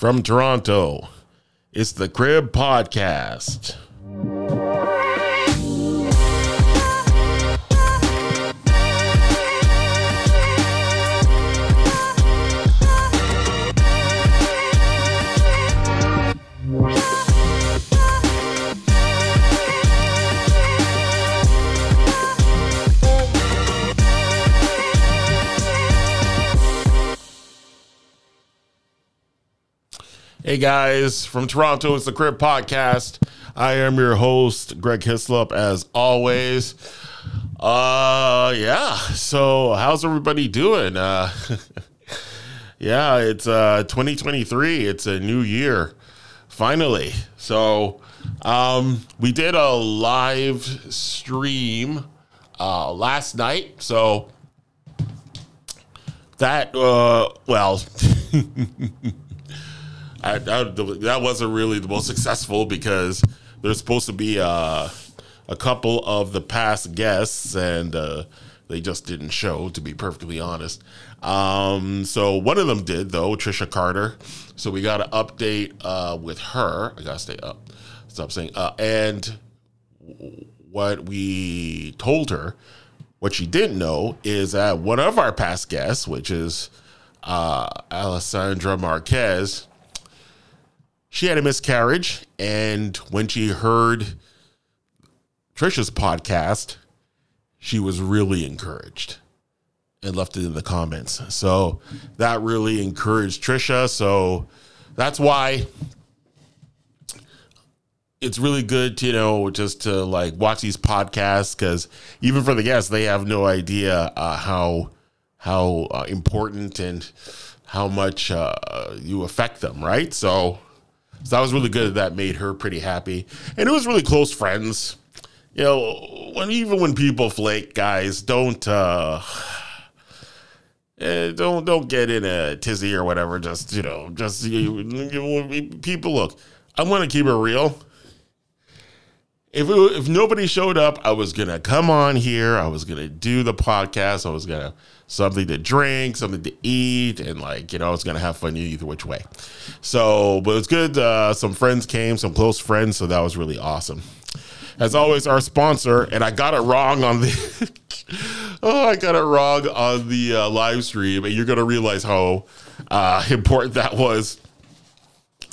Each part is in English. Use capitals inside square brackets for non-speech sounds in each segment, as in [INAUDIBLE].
from Toronto. It's the Crib Podcast. Hey guys, from Toronto, it's the Crib Podcast. I am your host, Greg Hislop, as always. Uh yeah, so how's everybody doing? Uh [LAUGHS] yeah, it's uh 2023, it's a new year, finally. So um we did a live stream uh last night, so that uh well [LAUGHS] I, that, that wasn't really the most successful because there's supposed to be uh, a couple of the past guests and uh, they just didn't show, to be perfectly honest. Um, so one of them did, though, Trisha Carter. So we got an update uh, with her. I gotta stay up. Stop saying. Uh, and what we told her, what she didn't know, is that one of our past guests, which is uh, Alessandra Marquez, she had a miscarriage, and when she heard Trisha's podcast, she was really encouraged and left it in the comments. So that really encouraged Trisha. So that's why it's really good to, you know, just to like watch these podcasts because even for the guests, they have no idea uh, how how uh, important and how much uh, you affect them, right? So so that was really good. That made her pretty happy, and it was really close friends. You know, when even when people flake, guys, don't uh, [SIGHS] eh, don't don't get in a tizzy or whatever. Just you know, just you, you, people look. I want to keep it real. If it, if nobody showed up, I was gonna come on here. I was gonna do the podcast. I was gonna something to drink, something to eat, and like, you know, it's gonna have fun either which way. So, but it's good. Uh, some friends came, some close friends, so that was really awesome. As always, our sponsor, and I got it wrong on the [LAUGHS] oh, I got it wrong on the uh, live stream, and you're gonna realize how uh, [LAUGHS] important that was.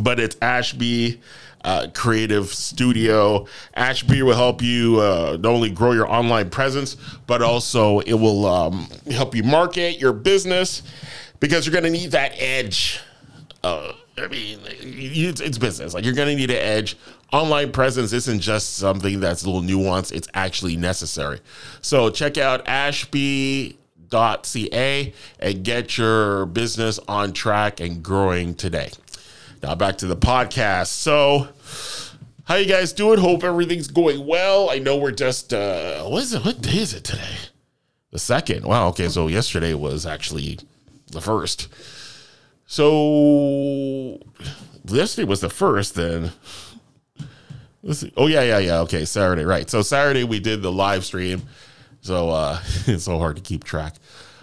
But it's Ashbi uh, creative studio. Ashbi will help you uh, not only grow your online presence, but also it will um, help you market your business because you're going to need that edge. Uh, I mean, it's, business. Like you're going to need an edge. Online presence isn't just something that's a little nuanced, it's actually necessary. So check out Ashbi ca and get your business on track and growing today. Now back to the podcast. So, how you guys doing? Hope everything's going well. I know we're just uh what is it? What day is it today? The second. Wow, okay, so yesterday was actually the first. So yesterday was the first, then let's see. Oh yeah, yeah, yeah. Okay, Saturday, right. So Saturday we did the live stream. So uh [LAUGHS] it's so hard to keep track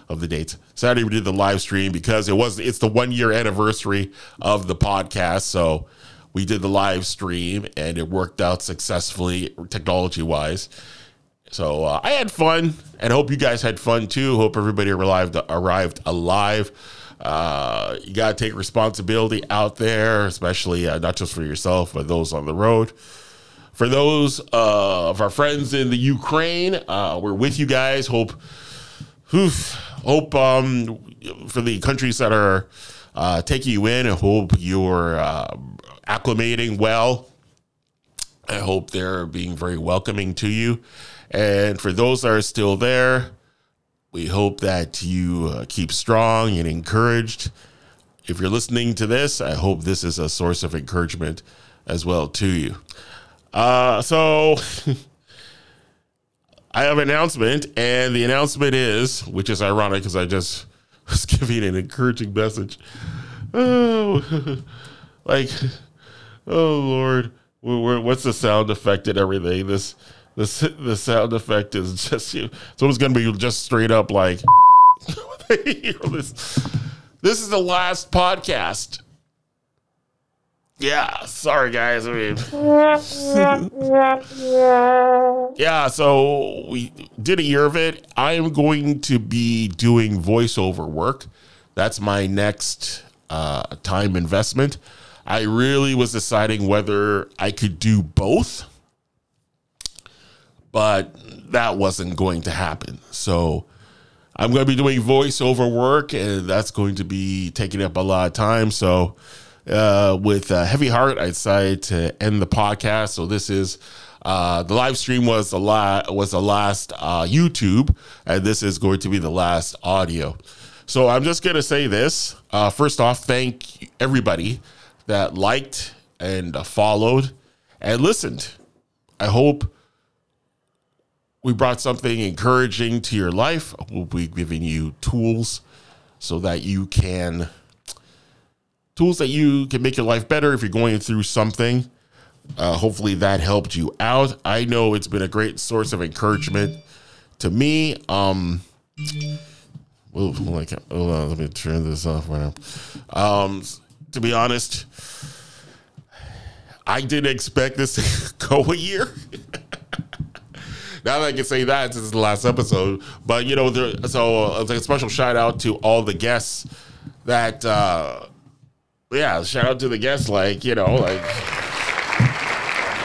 of the dates. Saturday we did the live stream because it was it's the one year anniversary of the podcast. So we did the live stream and it worked out successfully technology wise. So uh, I had fun and hope you guys had fun too. Hope everybody arrived arrived alive. Uh, you got to take responsibility out there, especially uh, not just for yourself, but those on the road. For those uh, of our friends in the Ukraine, uh, we're with you guys. Hope, oof, hope um, for the countries that are uh, taking you in, I hope you're uh, acclimating well. I hope they're being very welcoming to you. And for those that are still there, we hope that you uh, keep strong and encouraged. If you're listening to this, I hope this is a source of encouragement as well to you. Uh, so [LAUGHS] I have an announcement, and the announcement is, which is ironic because I just [LAUGHS] was giving an encouraging message. Oh, [LAUGHS] like, oh Lord, what's the sound effect and everything? This, this, the sound effect is [LAUGHS] just you. So it's gonna be just straight up like, this. This is the last podcast yeah, sorry guys. I mean, [LAUGHS] yeah, so we did a year of it. I am going to be doing voiceover work. That's my next uh, time investment. I really was deciding whether I could do both, but that wasn't going to happen. So I'm going to be doing voiceover work, and that's going to be taking up a lot of time. So uh, with a heavy heart, I decided to end the podcast. So this is uh, the live stream was the la- was the last uh, YouTube, and this is going to be the last audio. So I'm just gonna say this. Uh, first off, thank everybody that liked and uh, followed and listened. I hope we brought something encouraging to your life. We'll be giving you tools so that you can tools that you can make your life better if you're going through something. Uh, hopefully that helped you out. I know it's been a great source of encouragement to me. Um, well, like, hold on, let me turn this off right now. Um, to be honest, I didn't expect this to [LAUGHS] go a year. now that I can say that, this is the last episode. But you know, there, so uh, a special shout out to all the guests that. Uh, yeah, shout out to the guests, like, you know, like,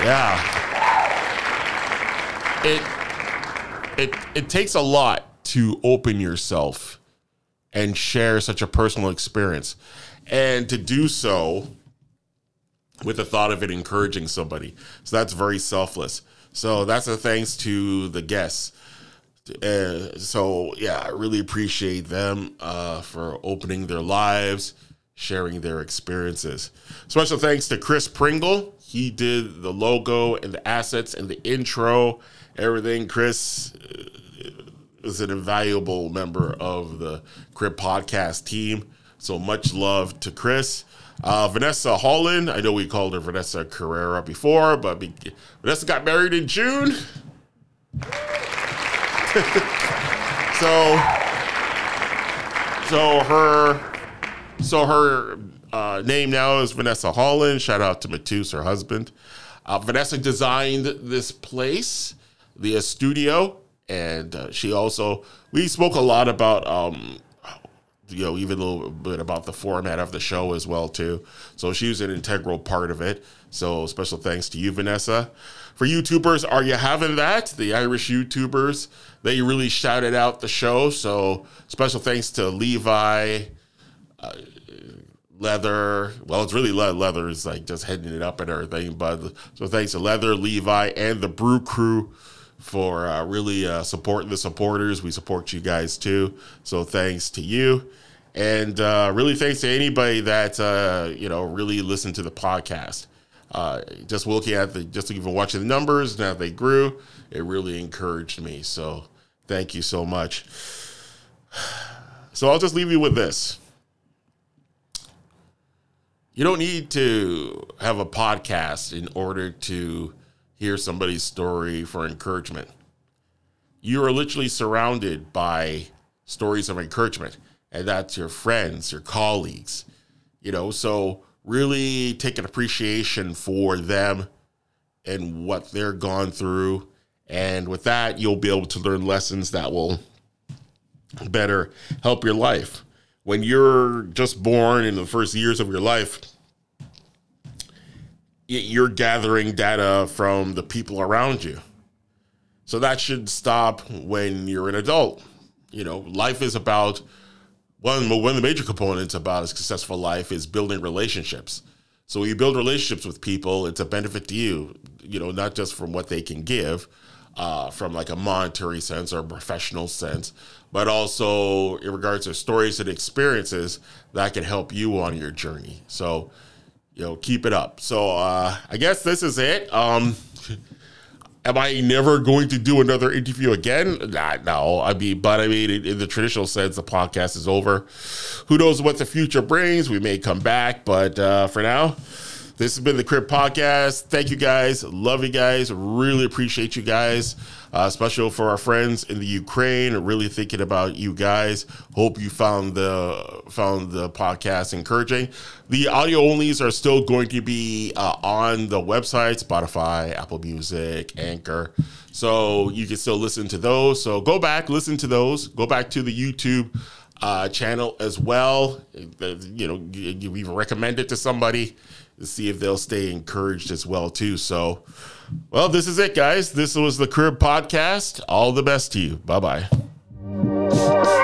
yeah. It, it, it takes a lot to open yourself and share such a personal experience. And to do so with the thought of it encouraging somebody. So that's very selfless. So that's a thanks to the guests. Uh, so yeah, I really appreciate them uh, for opening their lives sharing their experiences. Special thanks to Chris Pringle. He did the logo and the assets and the intro, everything. Chris uh, is an invaluable member of the Crib podcast team. So much love to Chris. Uh, Vanessa Holland, I know we called her Vanessa Carrera before, but be- Vanessa got married in June. [LAUGHS] so, so her so her uh, name now is Vanessa Holland. Shout out to Matus, her husband. Uh, Vanessa designed this place, the studio, and uh, she also we spoke a lot about um, you know even a little bit about the format of the show as well too. So she was an integral part of it. So special thanks to you, Vanessa. For YouTubers, are you having that? The Irish YouTubers, they really shouted out the show. So special thanks to Levi. Leather. Well, it's really leather is like just heading it up and everything. But so thanks to Leather, Levi, and the Brew Crew for uh, really uh, supporting the supporters. We support you guys too. So thanks to you. And uh, really thanks to anybody that, uh, you know, really listened to the podcast. Uh, just looking at the, just even watching the numbers, now they grew, it really encouraged me. So thank you so much. [SIGHS] So I'll just leave you with this you don't need to have a podcast in order to hear somebody's story for encouragement. You are literally surrounded by stories of encouragement, and that's your friends, your colleagues, you know. So, really take an appreciation for them and what they're gone through. And with that, you'll be able to learn lessons that will better help your life when you're just born in the first years of your life, you're gathering data from the people around you. So that should stop when you're an adult. You know, life is about one, one of the major components about a successful life is building relationships. So when you build relationships with people, it's a benefit to you, you know, not just from what they can give, uh, from like a monetary sense or a professional sense, but also in regards to stories and experiences that can help you on your journey. So, you know, keep it up. So, uh, I guess this is it. Um, [LAUGHS] am I never going to do another interview again? Nah, no. I mean, but I mean, in, in, the traditional sense, the podcast is over. Who knows what the future brings? We may come back, but uh, for now, This has been the Crib Podcast. Thank you guys. Love you guys. Really appreciate you guys. Uh, special for our friends in the Ukraine. Really thinking about you guys. Hope you found the found the podcast encouraging. The audio onlys are still going to be uh, on the website, Spotify, Apple Music, Anchor. So you can still listen to those. So go back, listen to those. Go back to the YouTube uh, channel as well. You know, you we've recommended to somebody to see if they'll stay encouraged as well too. So, well, this is it, guys. This was the Crib Podcast. All the best to you. Bye bye.